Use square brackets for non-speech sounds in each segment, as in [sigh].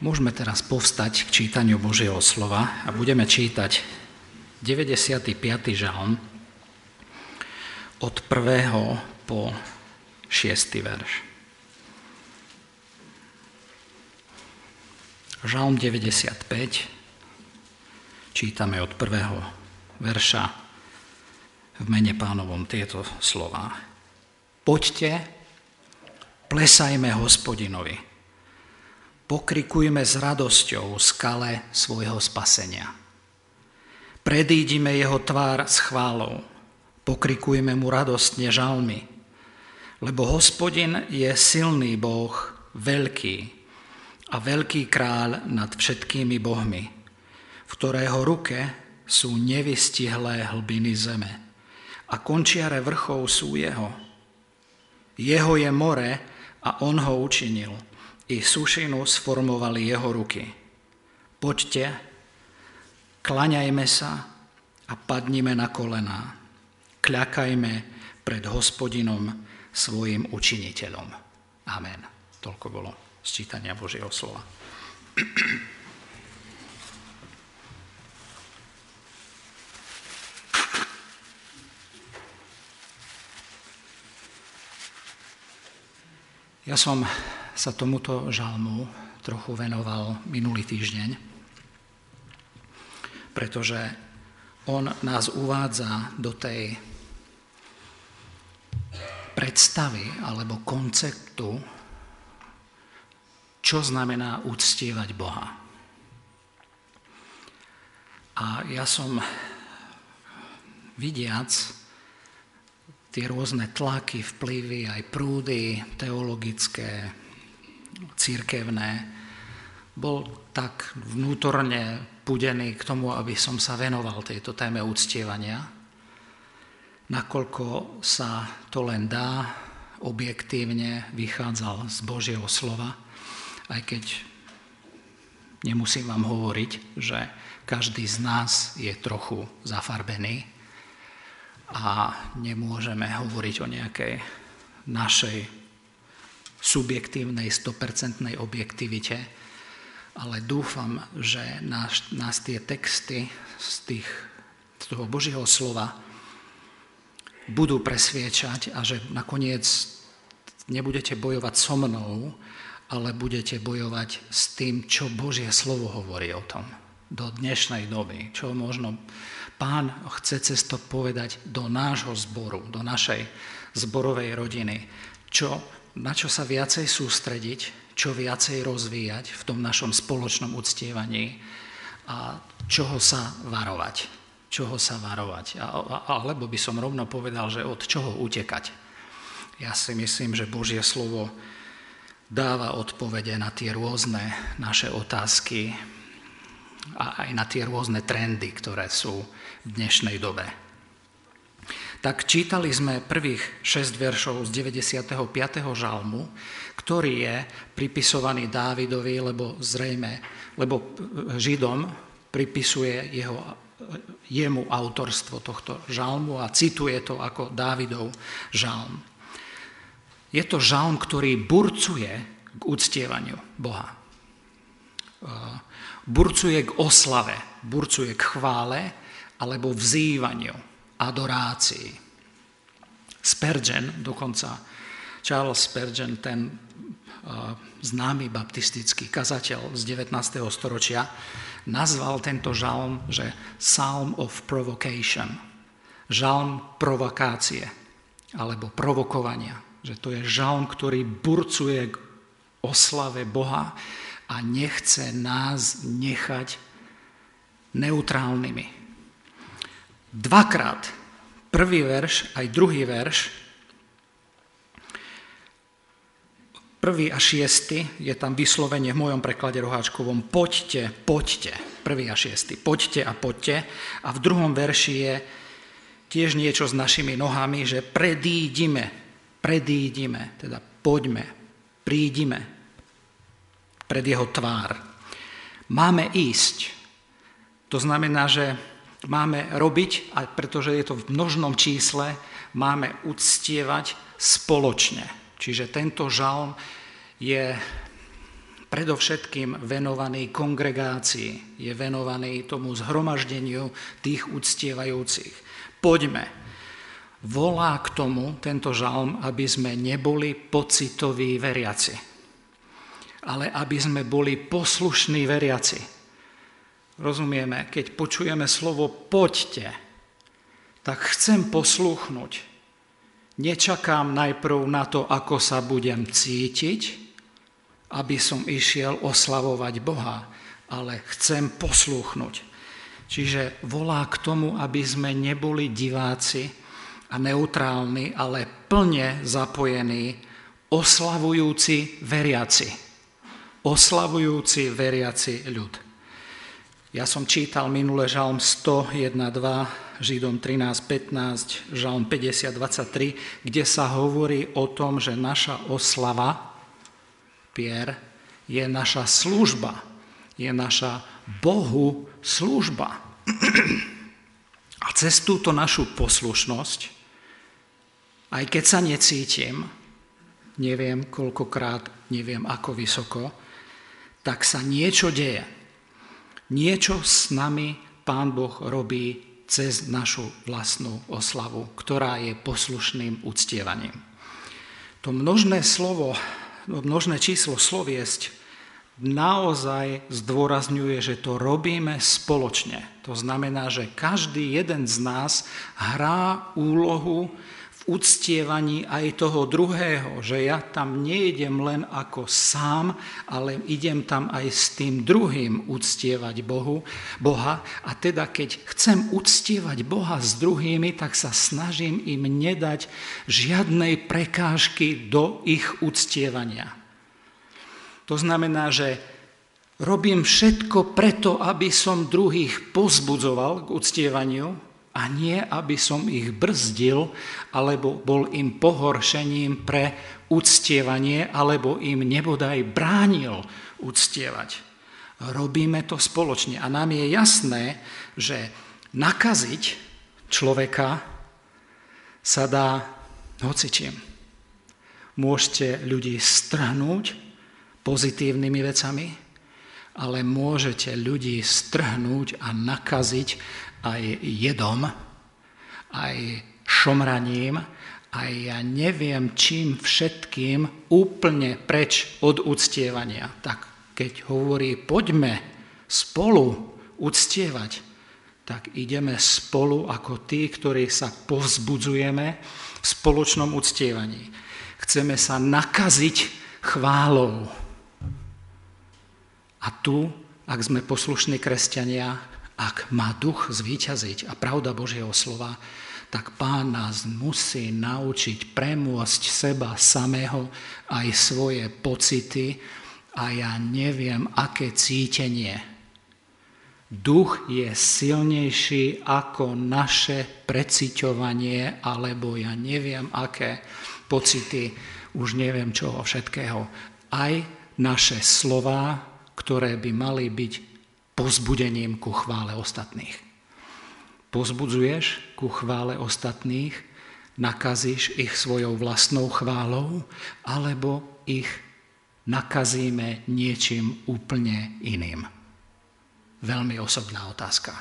Môžeme teraz povstať k čítaniu Božieho slova a budeme čítať 95. žalm od 1. po 6. verš. Žalm 95 čítame od 1. verša v mene pánovom tieto slova. Poďte, plesajme hospodinovi pokrikujme s radosťou skale svojho spasenia. Predídime jeho tvár s chválou, pokrikujme mu radostne žalmy, lebo hospodin je silný Boh, veľký a veľký kráľ nad všetkými bohmi, v ktorého ruke sú nevystihlé hlbiny zeme a končiare vrchov sú jeho. Jeho je more a on ho učinil – i sušinu sformovali jeho ruky. Poďte, klaňajme sa a padnime na kolená. Kľakajme pred hospodinom svojim učiniteľom. Amen. Toľko bolo sčítania Božieho slova. Ja som sa tomuto žalmu trochu venoval minulý týždeň, pretože on nás uvádza do tej predstavy alebo konceptu, čo znamená uctievať Boha. A ja som vidiac tie rôzne tlaky, vplyvy, aj prúdy teologické, církevné, bol tak vnútorne pudený k tomu, aby som sa venoval tejto téme úctievania, nakoľko sa to len dá, objektívne vychádzal z Božieho slova, aj keď nemusím vám hovoriť, že každý z nás je trochu zafarbený a nemôžeme hovoriť o nejakej našej subjektívnej, 100% objektivite, ale dúfam, že nás, nás tie texty z, tých, z toho Božieho slova budú presviečať a že nakoniec nebudete bojovať so mnou, ale budete bojovať s tým, čo Božie slovo hovorí o tom. Do dnešnej doby, čo možno pán chce cez to povedať do nášho zboru, do našej zborovej rodiny, čo na čo sa viacej sústrediť, čo viacej rozvíjať v tom našom spoločnom uctievaní a čoho sa varovať. Čoho sa varovať. A, alebo by som rovno povedal, že od čoho utekať. Ja si myslím, že Božie slovo dáva odpovede na tie rôzne naše otázky a aj na tie rôzne trendy, ktoré sú v dnešnej dobe tak čítali sme prvých 6 veršov z 95. žalmu, ktorý je pripisovaný Dávidovi, lebo zrejme, lebo Židom pripisuje jeho, jemu autorstvo tohto žalmu a cituje to ako Dávidov žalm. Je to žalm, ktorý burcuje k uctievaniu Boha. Burcuje k oslave, burcuje k chvále alebo vzývaniu adorácii. Spurgeon, dokonca Charles Spurgeon, ten uh, známy baptistický kazateľ z 19. storočia, nazval tento žalm, že Psalm of Provocation, žalm provokácie alebo provokovania. Že to je žalm, ktorý burcuje k oslave Boha a nechce nás nechať neutrálnymi. Dvakrát, prvý verš aj druhý verš, prvý a šiestý, je tam vyslovenie v mojom preklade roháčkovom, poďte, poďte, prvý a šiestý, poďte a poďte. A v druhom verši je tiež niečo s našimi nohami, že predídime, predídime, teda poďme, prídime pred jeho tvár. Máme ísť. To znamená, že máme robiť, a pretože je to v množnom čísle, máme uctievať spoločne. Čiže tento žalm je predovšetkým venovaný kongregácii, je venovaný tomu zhromaždeniu tých uctievajúcich. Poďme. Volá k tomu tento žalm, aby sme neboli pocitoví veriaci, ale aby sme boli poslušní veriaci. Rozumieme, keď počujeme slovo poďte, tak chcem poslúchnuť. Nečakám najprv na to, ako sa budem cítiť, aby som išiel oslavovať Boha, ale chcem poslúchnuť. Čiže volá k tomu, aby sme neboli diváci a neutrálni, ale plne zapojení, oslavujúci veriaci. Oslavujúci veriaci ľud. Ja som čítal minule žalm 101, 2, Židom 13, 15, žalm 50, 23, kde sa hovorí o tom, že naša oslava, Pier, je naša služba, je naša Bohu služba. A cez túto našu poslušnosť, aj keď sa necítim, neviem koľkokrát, neviem ako vysoko, tak sa niečo deje. Niečo s nami Pán Boh robí cez našu vlastnú oslavu, ktorá je poslušným uctievaním. To množné slovo množné číslo sloviesť naozaj zdôrazňuje, že to robíme spoločne. To znamená, že každý jeden z nás hrá úlohu uctievaní aj toho druhého, že ja tam nejdem len ako sám, ale idem tam aj s tým druhým uctievať Bohu, Boha. A teda keď chcem uctievať Boha s druhými, tak sa snažím im nedať žiadnej prekážky do ich uctievania. To znamená, že robím všetko preto, aby som druhých pozbudzoval k uctievaniu, a nie, aby som ich brzdil, alebo bol im pohoršením pre uctievanie, alebo im nebodaj bránil uctievať. Robíme to spoločne a nám je jasné, že nakaziť človeka sa dá hocičím. Môžete ľudí strhnúť pozitívnymi vecami, ale môžete ľudí strhnúť a nakaziť aj jedom, aj šomraním, aj ja neviem čím všetkým úplne preč od uctievania. Tak keď hovorí, poďme spolu uctievať, tak ideme spolu ako tí, ktorí sa povzbudzujeme v spoločnom uctievaní. Chceme sa nakaziť chválou. A tu, ak sme poslušní kresťania, ak má duch zvíťaziť a pravda Božieho slova, tak pán nás musí naučiť premôcť seba samého, aj svoje pocity a ja neviem, aké cítenie. Duch je silnejší ako naše preciťovanie, alebo ja neviem, aké pocity, už neviem čoho všetkého. Aj naše slova, ktoré by mali byť pozbudením ku chvále ostatných. Pozbudzuješ ku chvále ostatných, nakazíš ich svojou vlastnou chválou, alebo ich nakazíme niečím úplne iným. Veľmi osobná otázka.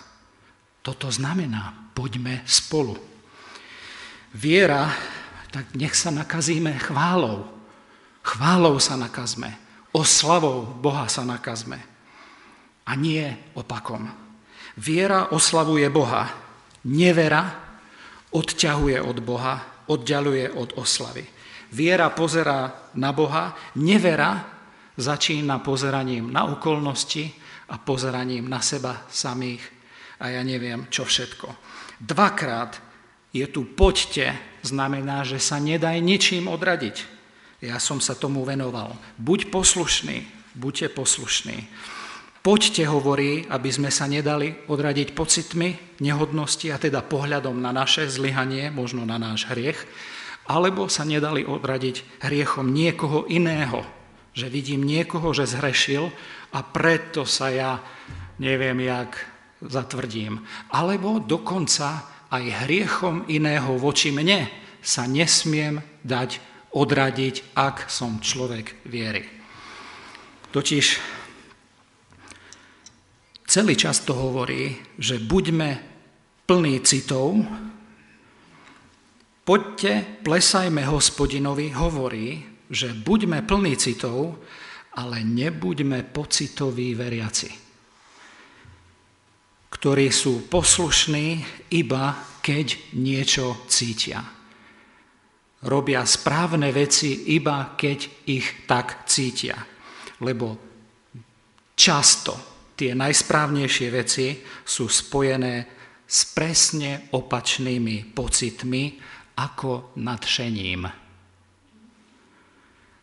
Toto znamená, poďme spolu. Viera, tak nech sa nakazíme chválou. Chválou sa nakazme. Oslavou Boha sa nakazme a nie opakom. Viera oslavuje Boha, nevera odťahuje od Boha, oddialuje od oslavy. Viera pozerá na Boha, nevera začína pozeraním na okolnosti a pozeraním na seba samých a ja neviem čo všetko. Dvakrát je tu poďte, znamená, že sa nedaj ničím odradiť. Ja som sa tomu venoval. Buď poslušný, buďte poslušní. Poďte, hovorí, aby sme sa nedali odradiť pocitmi nehodnosti a teda pohľadom na naše zlyhanie, možno na náš hriech, alebo sa nedali odradiť hriechom niekoho iného, že vidím niekoho, že zhrešil a preto sa ja neviem, jak zatvrdím. Alebo dokonca aj hriechom iného voči mne sa nesmiem dať odradiť, ak som človek viery. Totiž celý čas to hovorí, že buďme plní citov, poďte, plesajme hospodinovi, hovorí, že buďme plní citov, ale nebuďme pocitoví veriaci, ktorí sú poslušní iba keď niečo cítia. Robia správne veci iba keď ich tak cítia. Lebo často tie najsprávnejšie veci sú spojené s presne opačnými pocitmi ako nadšením.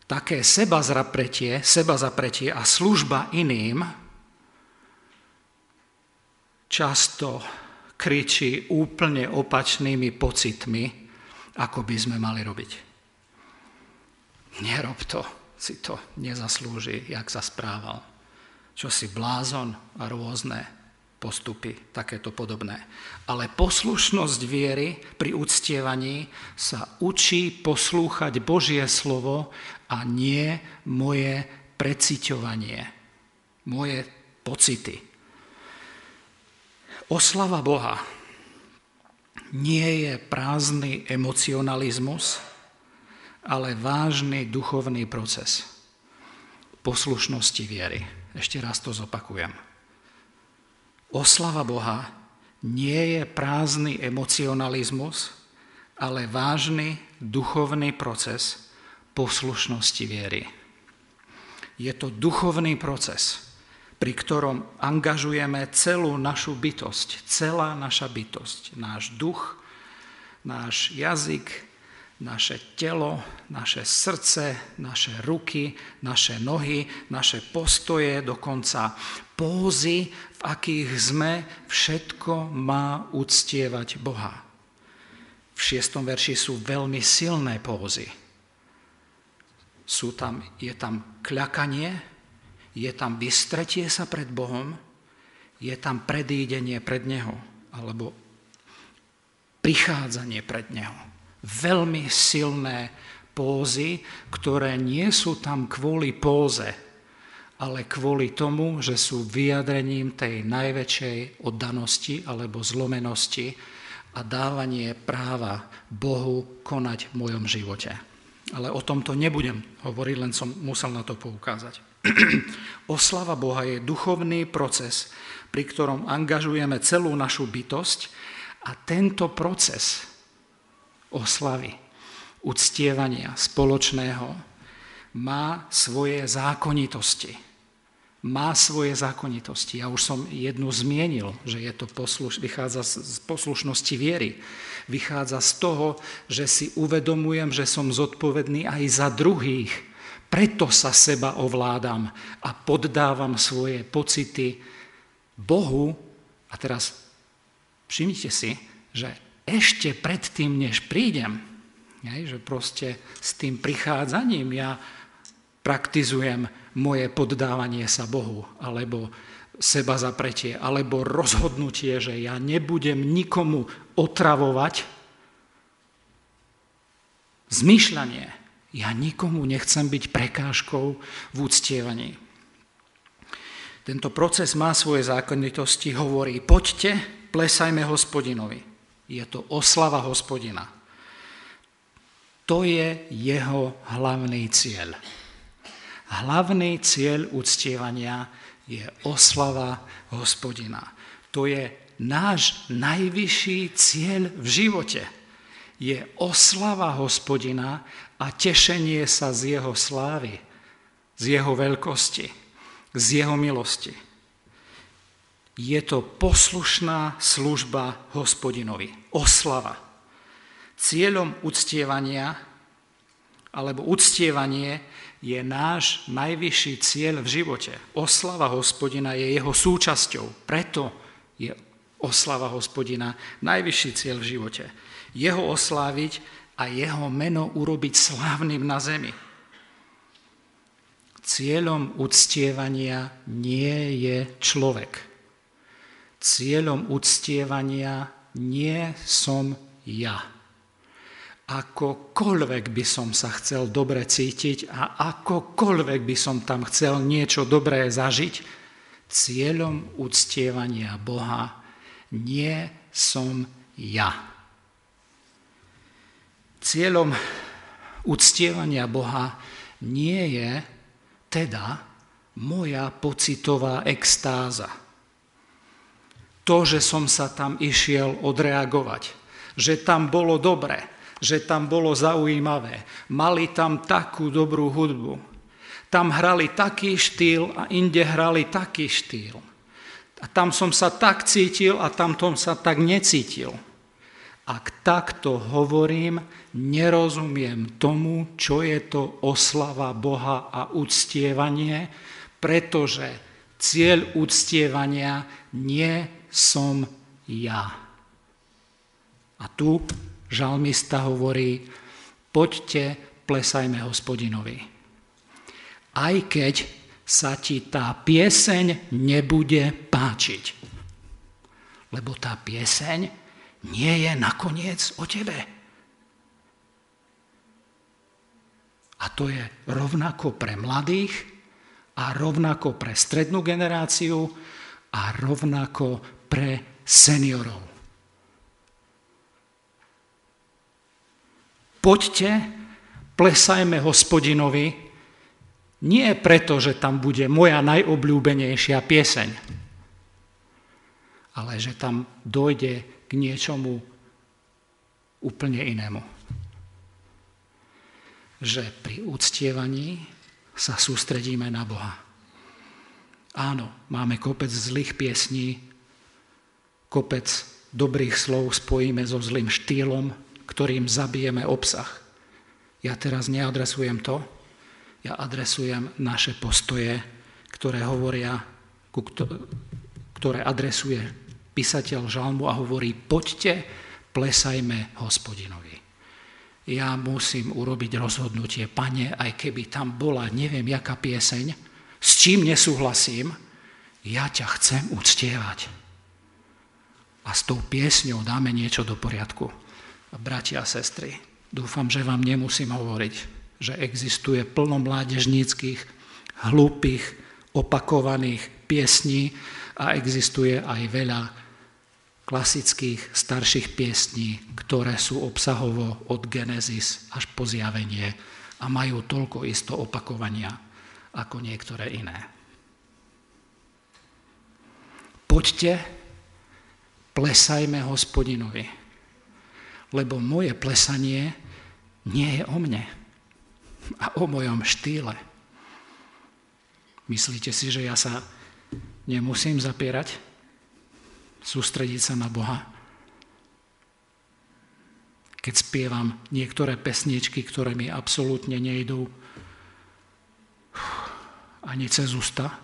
Také seba zapretie, seba zapretie a služba iným často kričí úplne opačnými pocitmi, ako by sme mali robiť. Nerob to, si to nezaslúži, jak sa správal. Čo si blázon a rôzne postupy, takéto podobné. Ale poslušnosť viery pri uctievaní sa učí poslúchať Božie slovo a nie moje preciťovanie, moje pocity. Oslava Boha nie je prázdny emocionalizmus, ale vážny duchovný proces poslušnosti viery. Ešte raz to zopakujem. Oslava Boha nie je prázdny emocionalizmus, ale vážny duchovný proces poslušnosti viery. Je to duchovný proces, pri ktorom angažujeme celú našu bytosť, celá naša bytosť, náš duch, náš jazyk, naše telo, naše srdce, naše ruky, naše nohy, naše postoje, dokonca pózy, v akých sme, všetko má uctievať Boha. V šiestom verši sú veľmi silné pózy. Sú tam, je tam kľakanie, je tam vystretie sa pred Bohom, je tam predídenie pred Neho, alebo prichádzanie pred Neho veľmi silné pózy, ktoré nie sú tam kvôli póze, ale kvôli tomu, že sú vyjadrením tej najväčšej oddanosti alebo zlomenosti a dávanie práva Bohu konať v mojom živote. Ale o tomto nebudem hovoriť, len som musel na to poukázať. [clears throat] Oslava Boha je duchovný proces, pri ktorom angažujeme celú našu bytosť a tento proces oslavy, uctievania spoločného má svoje zákonitosti. Má svoje zákonitosti. Ja už som jednu zmienil, že je to posluš, vychádza z poslušnosti viery. Vychádza z toho, že si uvedomujem, že som zodpovedný aj za druhých. Preto sa seba ovládam a poddávam svoje pocity Bohu. A teraz všimnite si, že ešte predtým, než prídem, že proste s tým prichádzaním ja praktizujem moje poddávanie sa Bohu, alebo seba zapretie, alebo rozhodnutie, že ja nebudem nikomu otravovať zmýšľanie. Ja nikomu nechcem byť prekážkou v úctievaní. Tento proces má svoje zákonitosti, hovorí, poďte, plesajme hospodinovi. Je to oslava hospodina. To je jeho hlavný cieľ. Hlavný cieľ uctievania je oslava hospodina. To je náš najvyšší cieľ v živote. Je oslava hospodina a tešenie sa z jeho slávy, z jeho veľkosti, z jeho milosti je to poslušná služba hospodinovi, oslava. Cieľom uctievania alebo uctievanie je náš najvyšší cieľ v živote. Oslava hospodina je jeho súčasťou. Preto je oslava hospodina najvyšší cieľ v živote. Jeho osláviť a jeho meno urobiť slávnym na zemi. Cieľom uctievania nie je človek Cieľom uctievania nie som ja, akokoľvek by som sa chcel dobre cítiť a akokoľvek by som tam chcel niečo dobré zažiť, cieľom uctievania Boha nie som ja. Cieľom uctievania Boha nie je teda moja pocitová extáza. To, že som sa tam išiel odreagovať, že tam bolo dobre, že tam bolo zaujímavé. Mali tam takú dobrú hudbu. Tam hrali taký štýl a inde hrali taký štýl. A tam som sa tak cítil a tam sa tak necítil. Ak takto hovorím, nerozumiem tomu, čo je to oslava Boha a uctievanie, pretože cieľ uctievania nie som ja. A tu žalmista hovorí, poďte, plesajme hospodinovi. Aj keď sa ti tá pieseň nebude páčiť. Lebo tá pieseň nie je nakoniec o tebe. A to je rovnako pre mladých a rovnako pre strednú generáciu a rovnako pre seniorov. poďte, plesajme hospodinovi, nie preto, že tam bude moja najobľúbenejšia pieseň, ale že tam dojde k niečomu úplne inému. Že pri úctievaní sa sústredíme na Boha. Áno, máme kopec zlých piesní, kopec dobrých slov spojíme so zlým štýlom, ktorým zabijeme obsah. Ja teraz neadresujem to, ja adresujem naše postoje, ktoré hovoria, ktoré adresuje písateľ žalmu a hovorí, poďte, plesajme hospodinovi. Ja musím urobiť rozhodnutie, pane, aj keby tam bola neviem jaká pieseň, s čím nesúhlasím, ja ťa chcem uctievať. A s tou piesňou dáme niečo do poriadku bratia a sestry, dúfam, že vám nemusím hovoriť, že existuje plno mládežníckých, hlúpých, opakovaných piesní a existuje aj veľa klasických starších piesní, ktoré sú obsahovo od Genesis až po zjavenie a majú toľko isto opakovania ako niektoré iné. Poďte, plesajme hospodinovi lebo moje plesanie nie je o mne a o mojom štýle. Myslíte si, že ja sa nemusím zapierať, sústrediť sa na Boha? Keď spievam niektoré pesničky, ktoré mi absolútne nejdú ani cez ústa,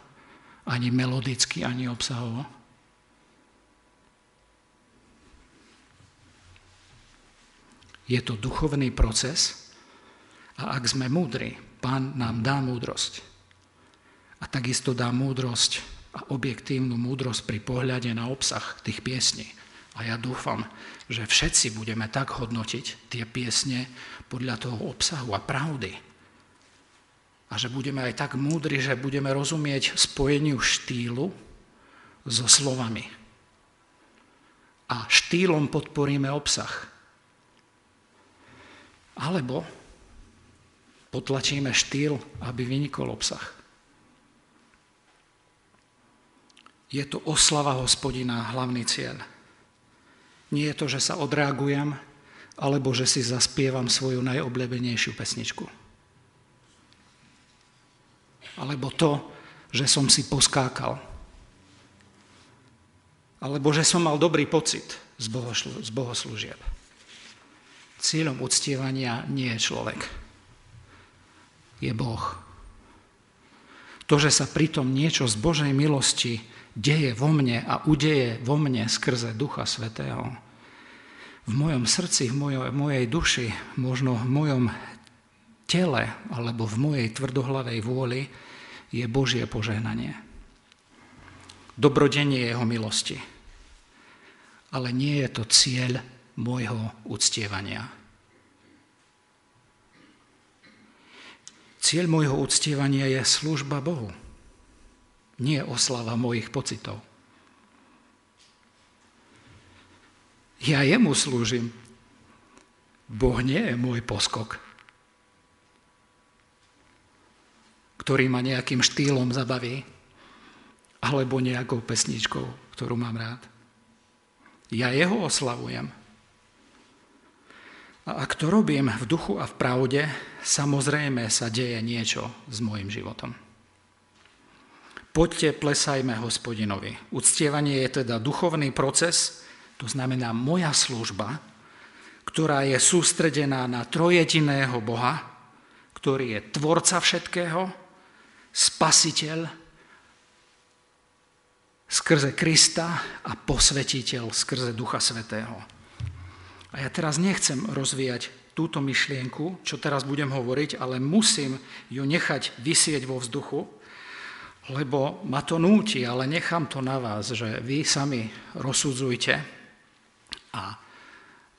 ani melodicky, ani obsahovo. Je to duchovný proces a ak sme múdri, Pán nám dá múdrosť. A takisto dá múdrosť a objektívnu múdrosť pri pohľade na obsah tých piesní. A ja dúfam, že všetci budeme tak hodnotiť tie piesne podľa toho obsahu a pravdy. A že budeme aj tak múdri, že budeme rozumieť spojeniu štýlu so slovami. A štýlom podporíme obsah. Alebo potlačíme štýl, aby vynikol obsah. Je to oslava hospodina hlavný cieľ. Nie je to, že sa odreagujem, alebo že si zaspievam svoju najobľúbenejšiu pesničku. Alebo to, že som si poskákal. Alebo že som mal dobrý pocit z bohoslúžieb. Cieľom uctievania nie je človek. Je Boh. To, že sa pritom niečo z Božej milosti deje vo mne a udeje vo mne skrze Ducha Svetého, v mojom srdci, v mojej, mojej duši, možno v mojom tele alebo v mojej tvrdohlavej vôli je Božie požehnanie. Dobrodenie jeho milosti. Ale nie je to cieľ môjho uctievania. Cieľ môjho uctievania je služba Bohu, nie oslava mojich pocitov. Ja jemu slúžim. Boh nie je môj poskok, ktorý ma nejakým štýlom zabaví, alebo nejakou pesničkou, ktorú mám rád. Ja jeho oslavujem. A ak to robím v duchu a v pravde, samozrejme sa deje niečo s môjim životom. Poďte, plesajme hospodinovi. Uctievanie je teda duchovný proces, to znamená moja služba, ktorá je sústredená na trojediného Boha, ktorý je tvorca všetkého, spasiteľ skrze Krista a posvetiteľ skrze Ducha Svetého. A ja teraz nechcem rozvíjať túto myšlienku, čo teraz budem hovoriť, ale musím ju nechať vysieť vo vzduchu, lebo ma to núti, ale nechám to na vás, že vy sami rozsudzujte a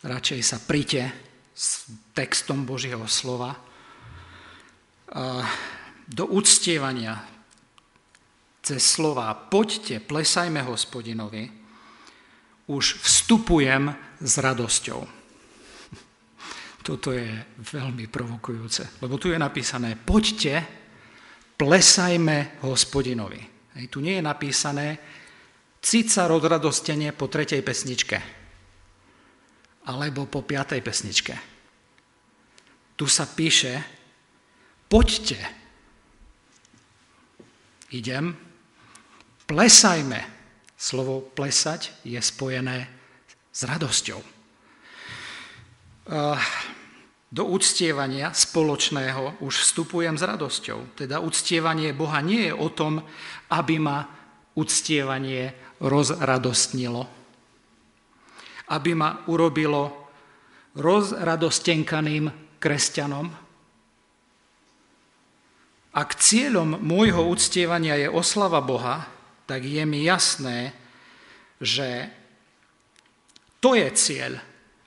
radšej sa príte s textom Božieho slova do uctievania cez slova poďte, plesajme hospodinovi, už vstupujem s radosťou. Toto je veľmi provokujúce, lebo tu je napísané, poďte, plesajme hospodinovi. Hej, tu nie je napísané, cica rodradostenie po tretej pesničke, alebo po piatej pesničke. Tu sa píše, poďte, idem, plesajme Slovo plesať je spojené s radosťou. Do uctievania spoločného už vstupujem s radosťou. Teda uctievanie Boha nie je o tom, aby ma uctievanie rozradostnilo, aby ma urobilo rozradostenkaným kresťanom. Ak cieľom môjho uctievania je oslava Boha, tak je mi jasné, že to je cieľ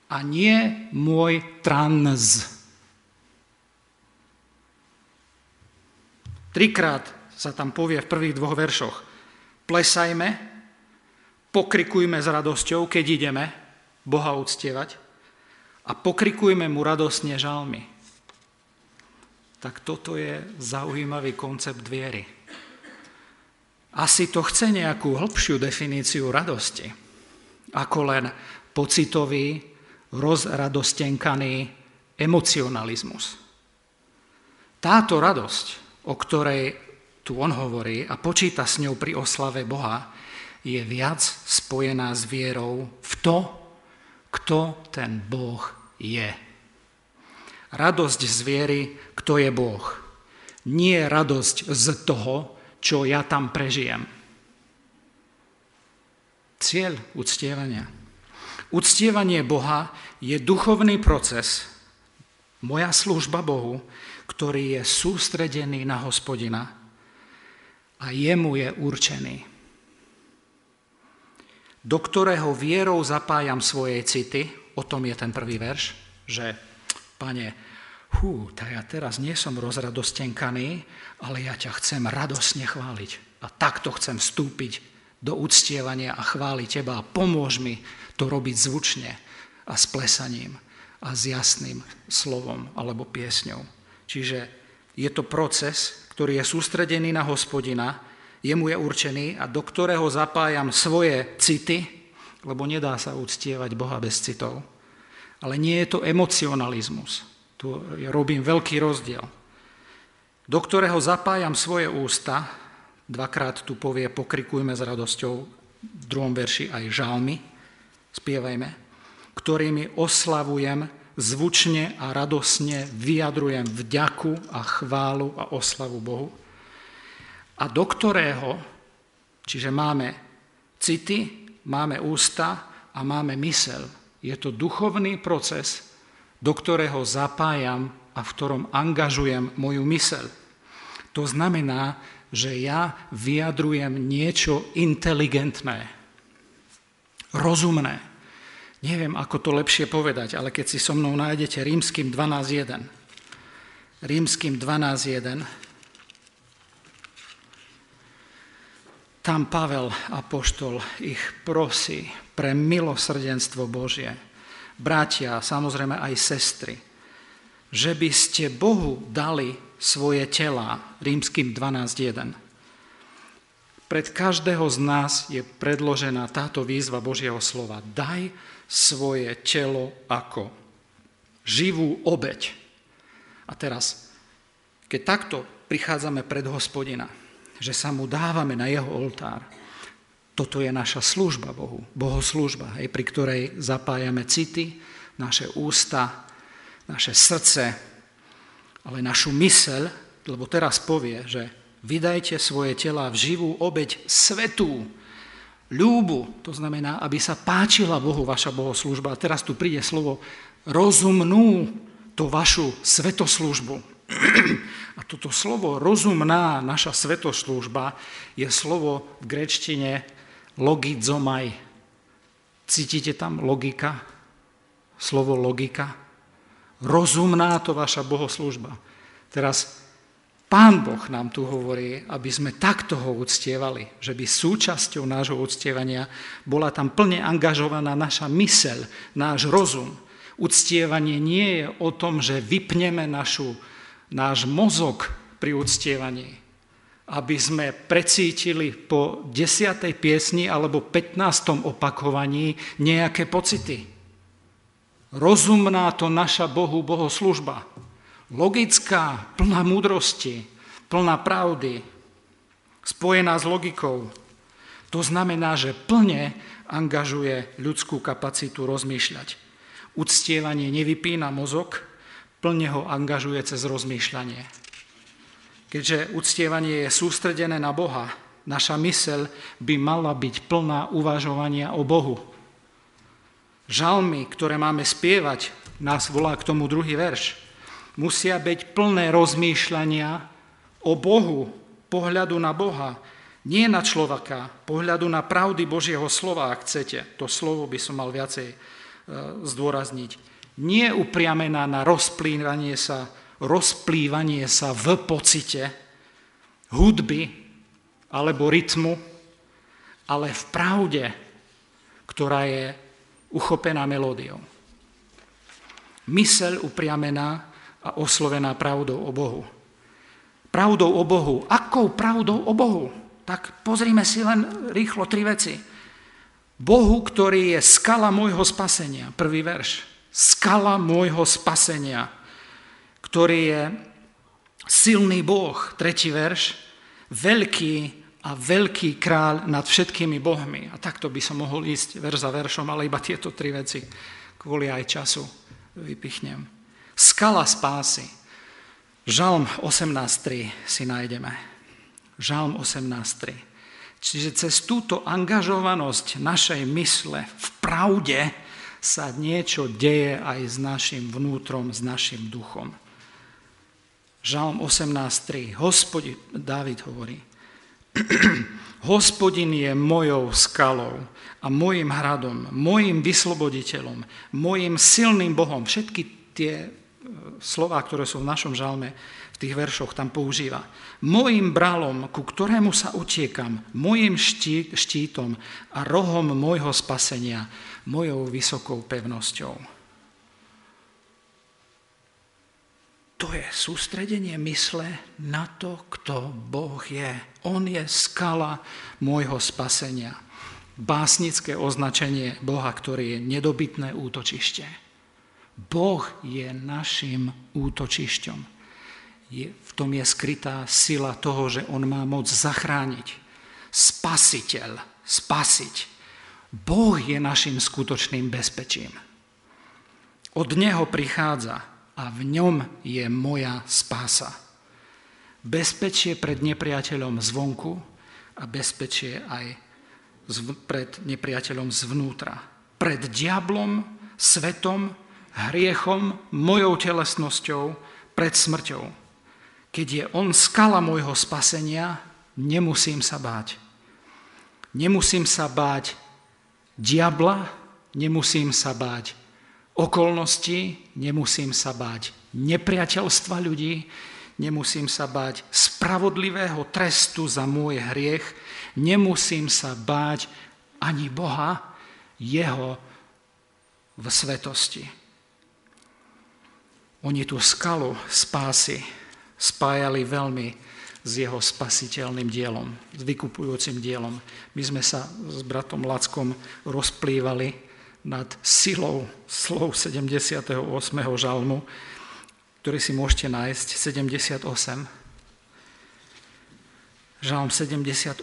a nie môj trans. Trikrát sa tam povie v prvých dvoch veršoch. Plesajme, pokrikujme s radosťou, keď ideme Boha uctievať a pokrikujme mu radosne žalmy. Tak toto je zaujímavý koncept viery asi to chce nejakú hĺbšiu definíciu radosti, ako len pocitový, rozradostenkaný emocionalizmus. Táto radosť, o ktorej tu on hovorí a počíta s ňou pri oslave Boha, je viac spojená s vierou v to, kto ten Boh je. Radosť z viery, kto je Boh. Nie radosť z toho, čo ja tam prežijem. Cieľ uctievania. Uctievanie Boha je duchovný proces, moja služba Bohu, ktorý je sústredený na hospodina a jemu je určený. Do ktorého vierou zapájam svoje city, o tom je ten prvý verš, že, pane, hú, tak ja teraz nie som rozradostenkaný, ale ja ťa chcem radosne chváliť. A takto chcem vstúpiť do uctievania a chváliť teba a pomôž mi to robiť zvučne a s plesaním a s jasným slovom alebo piesňou. Čiže je to proces, ktorý je sústredený na hospodina, jemu je určený a do ktorého zapájam svoje city, lebo nedá sa uctievať Boha bez citov. Ale nie je to emocionalizmus. Tu robím veľký rozdiel. Do ktorého zapájam svoje ústa, dvakrát tu povie pokrikujme s radosťou, v druhom verši aj žalmy, spievajme, ktorými oslavujem zvučne a radosne vyjadrujem vďaku a chválu a oslavu Bohu. A do ktorého, čiže máme city, máme ústa a máme mysel. Je to duchovný proces, do ktorého zapájam a v ktorom angažujem moju mysel. To znamená, že ja vyjadrujem niečo inteligentné, rozumné. Neviem, ako to lepšie povedať, ale keď si so mnou nájdete rímským 12.1, Rímským 12.1. Tam Pavel Apoštol ich prosí pre milosrdenstvo Božie. Bratia, samozrejme aj sestry, že by ste Bohu dali svoje tela, rímským 12.1. Pred každého z nás je predložená táto výzva Božieho slova. Daj svoje telo ako živú obeď. A teraz, keď takto prichádzame pred hospodina, že sa mu dávame na jeho oltár, toto je naša služba Bohu, bohoslužba, hej, pri ktorej zapájame city, naše ústa, naše srdce, ale našu mysel, lebo teraz povie, že vydajte svoje tela v živú obeď svetú, ľúbu, to znamená, aby sa páčila Bohu vaša bohoslužba. A teraz tu príde slovo rozumnú to vašu svetoslužbu. A toto slovo rozumná naša svetoslužba je slovo v grečtine logizomaj. Cítite tam logika? Slovo logika? Rozumná to vaša bohoslužba. Teraz Pán Boh nám tu hovorí, aby sme takto ho uctievali, že by súčasťou nášho uctievania bola tam plne angažovaná naša mysel, náš rozum. Uctievanie nie je o tom, že vypneme našu, náš mozog pri uctievaní, aby sme precítili po desiatej piesni alebo 15. opakovaní nejaké pocity. Rozumná to naša Bohu bohoslužba logická, plná múdrosti, plná pravdy, spojená s logikou. To znamená, že plne angažuje ľudskú kapacitu rozmýšľať. Uctievanie nevypína mozog, plne ho angažuje cez rozmýšľanie. Keďže uctievanie je sústredené na Boha, naša mysel by mala byť plná uvažovania o Bohu. Žalmy, ktoré máme spievať, nás volá k tomu druhý verš musia byť plné rozmýšľania o Bohu, pohľadu na Boha, nie na človeka, pohľadu na pravdy Božieho slova, ak chcete. To slovo by som mal viacej e, zdôrazniť. Nie upriamená na rozplývanie sa, rozplývanie sa v pocite hudby alebo rytmu, ale v pravde, ktorá je uchopená melódiou. Mysel upriamená a oslovená pravdou o Bohu. Pravdou o Bohu. Akou pravdou o Bohu? Tak pozrime si len rýchlo tri veci. Bohu, ktorý je skala môjho spasenia, prvý verš. Skala môjho spasenia, ktorý je silný Boh, tretí verš. Veľký a veľký kráľ nad všetkými bohmi. A takto by som mohol ísť verš za veršom, ale iba tieto tri veci kvôli aj času vypichnem. Skala spásy. Žalm 18.3 si nájdeme. Žalm 18.3. Čiže cez túto angažovanosť našej mysle v pravde sa niečo deje aj s našim vnútrom, s našim duchom. Žalm 18.3. Hospodi, Dávid hovorí, [clears throat] Hospodin je mojou skalou a mojim hradom, mojim vysloboditeľom, mojim silným Bohom. Všetky tie slova, ktoré sú v našom žalme, v tých veršoch tam používa. Mojim bralom, ku ktorému sa utiekam, mojim ští, štítom a rohom môjho spasenia, mojou vysokou pevnosťou. To je sústredenie mysle na to, kto Boh je. On je skala môjho spasenia. Básnické označenie Boha, ktorý je nedobytné útočište. Boh je našim útočišťom. Je, v tom je skrytá sila toho, že On má moc zachrániť. Spasiteľ, spasiť. Boh je našim skutočným bezpečím. Od Neho prichádza a v ňom je moja spása. Bezpečie pred nepriateľom zvonku a bezpečie aj pred nepriateľom zvnútra. Pred diablom, svetom hriechom, mojou telesnosťou, pred smrťou. Keď je on skala môjho spasenia, nemusím sa báť. Nemusím sa báť diabla, nemusím sa báť okolností, nemusím sa báť nepriateľstva ľudí, nemusím sa báť spravodlivého trestu za môj hriech, nemusím sa báť ani Boha, jeho v svetosti. Oni tú skalu spásy spájali veľmi s jeho spasiteľným dielom, s vykupujúcim dielom. My sme sa s bratom Lackom rozplývali nad silou slov 78. žalmu, ktorý si môžete nájsť, 78. Žalm 78,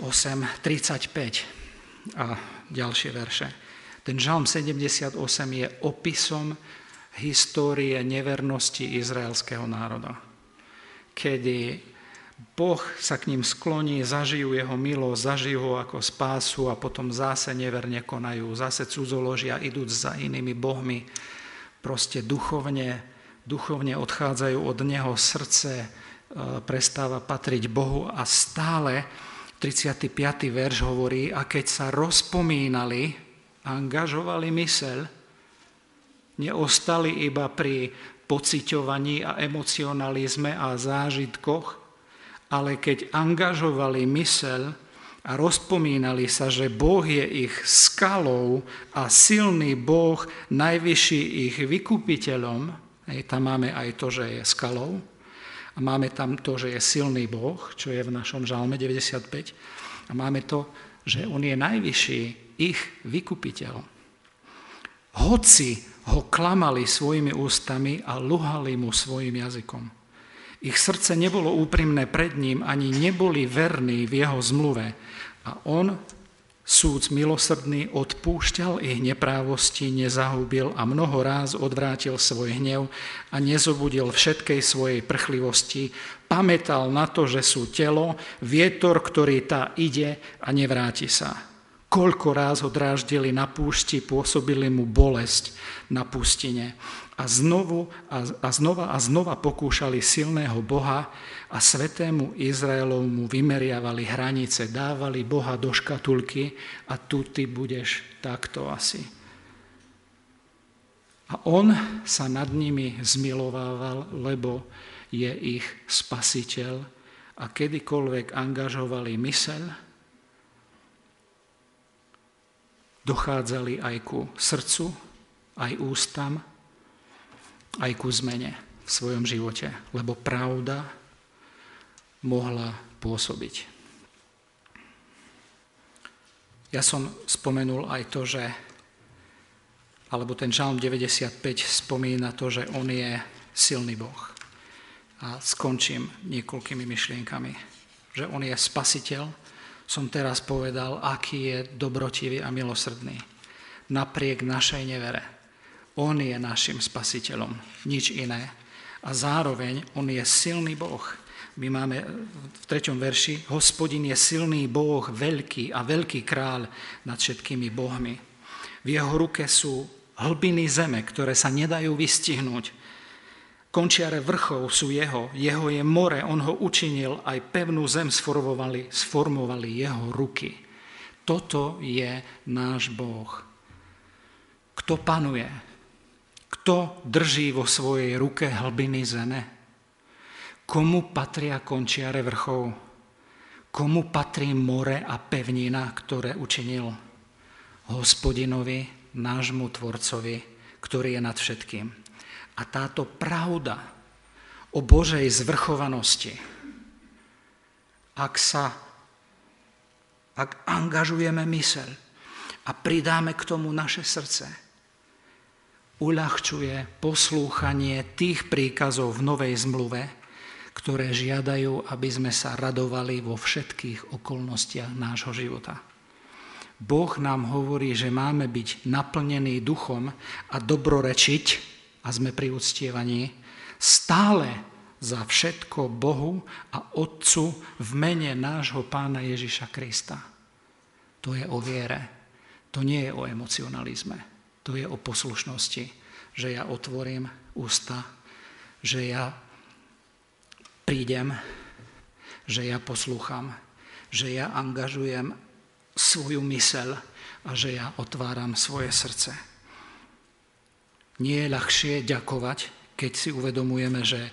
35 a ďalšie verše. Ten žalm 78 je opisom histórie nevernosti izraelského národa. Kedy Boh sa k ním skloní, zažijú jeho milosť, zažijú ho ako spásu a potom zase neverne konajú, zase cudzoložia, idúc za inými bohmi, proste duchovne, duchovne odchádzajú od neho, srdce e, prestáva patriť Bohu a stále 35. verš hovorí, a keď sa rozpomínali, angažovali myseľ, neostali iba pri pociťovaní a emocionalizme a zážitkoch, ale keď angažovali myseľ a rozpomínali sa, že Boh je ich skalou a silný Boh, najvyšší ich vykupiteľom, hej, tam máme aj to, že je skalou, a máme tam to, že je silný Boh, čo je v našom žalme 95, a máme to, že On je najvyšší ich vykupiteľ. Hoci ho klamali svojimi ústami a luhali mu svojim jazykom. Ich srdce nebolo úprimné pred ním, ani neboli verní v jeho zmluve. A on Súd milosrdný odpúšťal ich neprávosti, nezahubil a mnoho ráz odvrátil svoj hnev a nezobudil všetkej svojej prchlivosti. Pamätal na to, že sú telo, vietor, ktorý tá ide a nevráti sa. Koľko ráz ho dráždili na púšti, pôsobili mu bolesť na pustine. A, znovu, a, a znova a znova pokúšali silného Boha a svetému Izraelovmu vymeriavali hranice, dávali Boha do škatulky a tu ty budeš takto asi. A on sa nad nimi zmilovával, lebo je ich spasiteľ a kedykoľvek angažovali myseľ, dochádzali aj ku srdcu, aj ústam, aj ku zmene v svojom živote, lebo pravda mohla pôsobiť. Ja som spomenul aj to, že alebo ten žalm 95 spomína to, že on je silný Boh. A skončím niekoľkými myšlienkami, že on je spasiteľ, som teraz povedal, aký je dobrotivý a milosrdný. Napriek našej nevere. On je našim spasiteľom, nič iné. A zároveň on je silný Boh. My máme v treťom verši, hospodin je silný Boh, veľký a veľký kráľ nad všetkými bohmi. V jeho ruke sú hlbiny zeme, ktoré sa nedajú vystihnúť Končiare vrchov sú jeho, jeho je more, on ho učinil, aj pevnú zem sformovali, sformovali jeho ruky. Toto je náš Boh. Kto panuje? Kto drží vo svojej ruke hlbiny zeme? Komu patria končiare vrchov? Komu patrí more a pevnina, ktoré učinil? Hospodinovi, nášmu tvorcovi, ktorý je nad všetkým. A táto pravda o Božej zvrchovanosti, ak sa, ak angažujeme myseľ a pridáme k tomu naše srdce, uľahčuje poslúchanie tých príkazov v Novej zmluve, ktoré žiadajú, aby sme sa radovali vo všetkých okolnostiach nášho života. Boh nám hovorí, že máme byť naplnení duchom a dobrorečiť, a sme pri uctievaní, stále za všetko Bohu a Otcu v mene nášho pána Ježiša Krista. To je o viere. To nie je o emocionalizme. To je o poslušnosti, že ja otvorím ústa, že ja prídem, že ja poslúcham, že ja angažujem svoju mysel a že ja otváram svoje srdce. Nie je ľahšie ďakovať, keď si uvedomujeme, že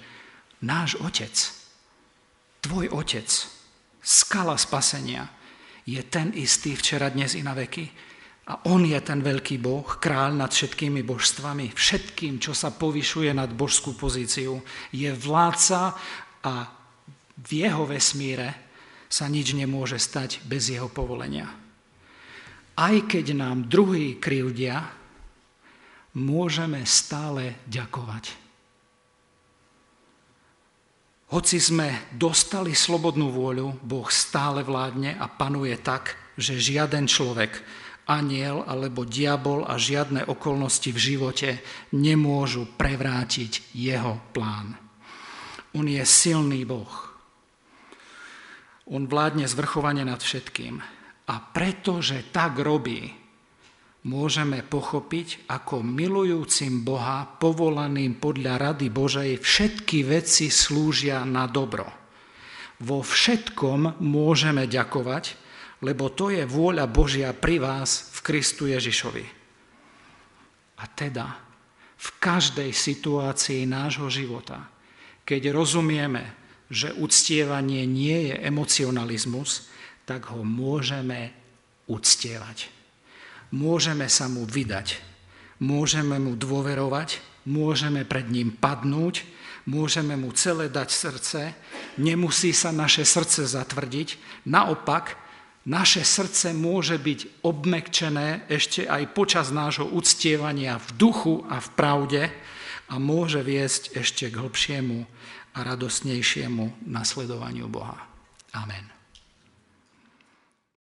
náš Otec, tvoj Otec, skala spasenia, je ten istý včera, dnes i na veky. A on je ten veľký Boh, kráľ nad všetkými božstvami, všetkým, čo sa povyšuje nad božskú pozíciu. Je vládca a v jeho vesmíre sa nič nemôže stať bez jeho povolenia. Aj keď nám druhý krivdia, môžeme stále ďakovať. Hoci sme dostali slobodnú vôľu, Boh stále vládne a panuje tak, že žiaden človek, aniel alebo diabol a žiadne okolnosti v živote nemôžu prevrátiť jeho plán. On je silný Boh. On vládne zvrchovane nad všetkým. A pretože tak robí, môžeme pochopiť, ako milujúcim Boha, povolaným podľa rady Božej, všetky veci slúžia na dobro. Vo všetkom môžeme ďakovať, lebo to je vôľa Božia pri vás v Kristu Ježišovi. A teda v každej situácii nášho života, keď rozumieme, že uctievanie nie je emocionalizmus, tak ho môžeme uctievať môžeme sa mu vydať, môžeme mu dôverovať, môžeme pred ním padnúť, môžeme mu celé dať srdce, nemusí sa naše srdce zatvrdiť, naopak naše srdce môže byť obmekčené ešte aj počas nášho uctievania v duchu a v pravde a môže viesť ešte k hlbšiemu a radosnejšiemu nasledovaniu Boha. Amen.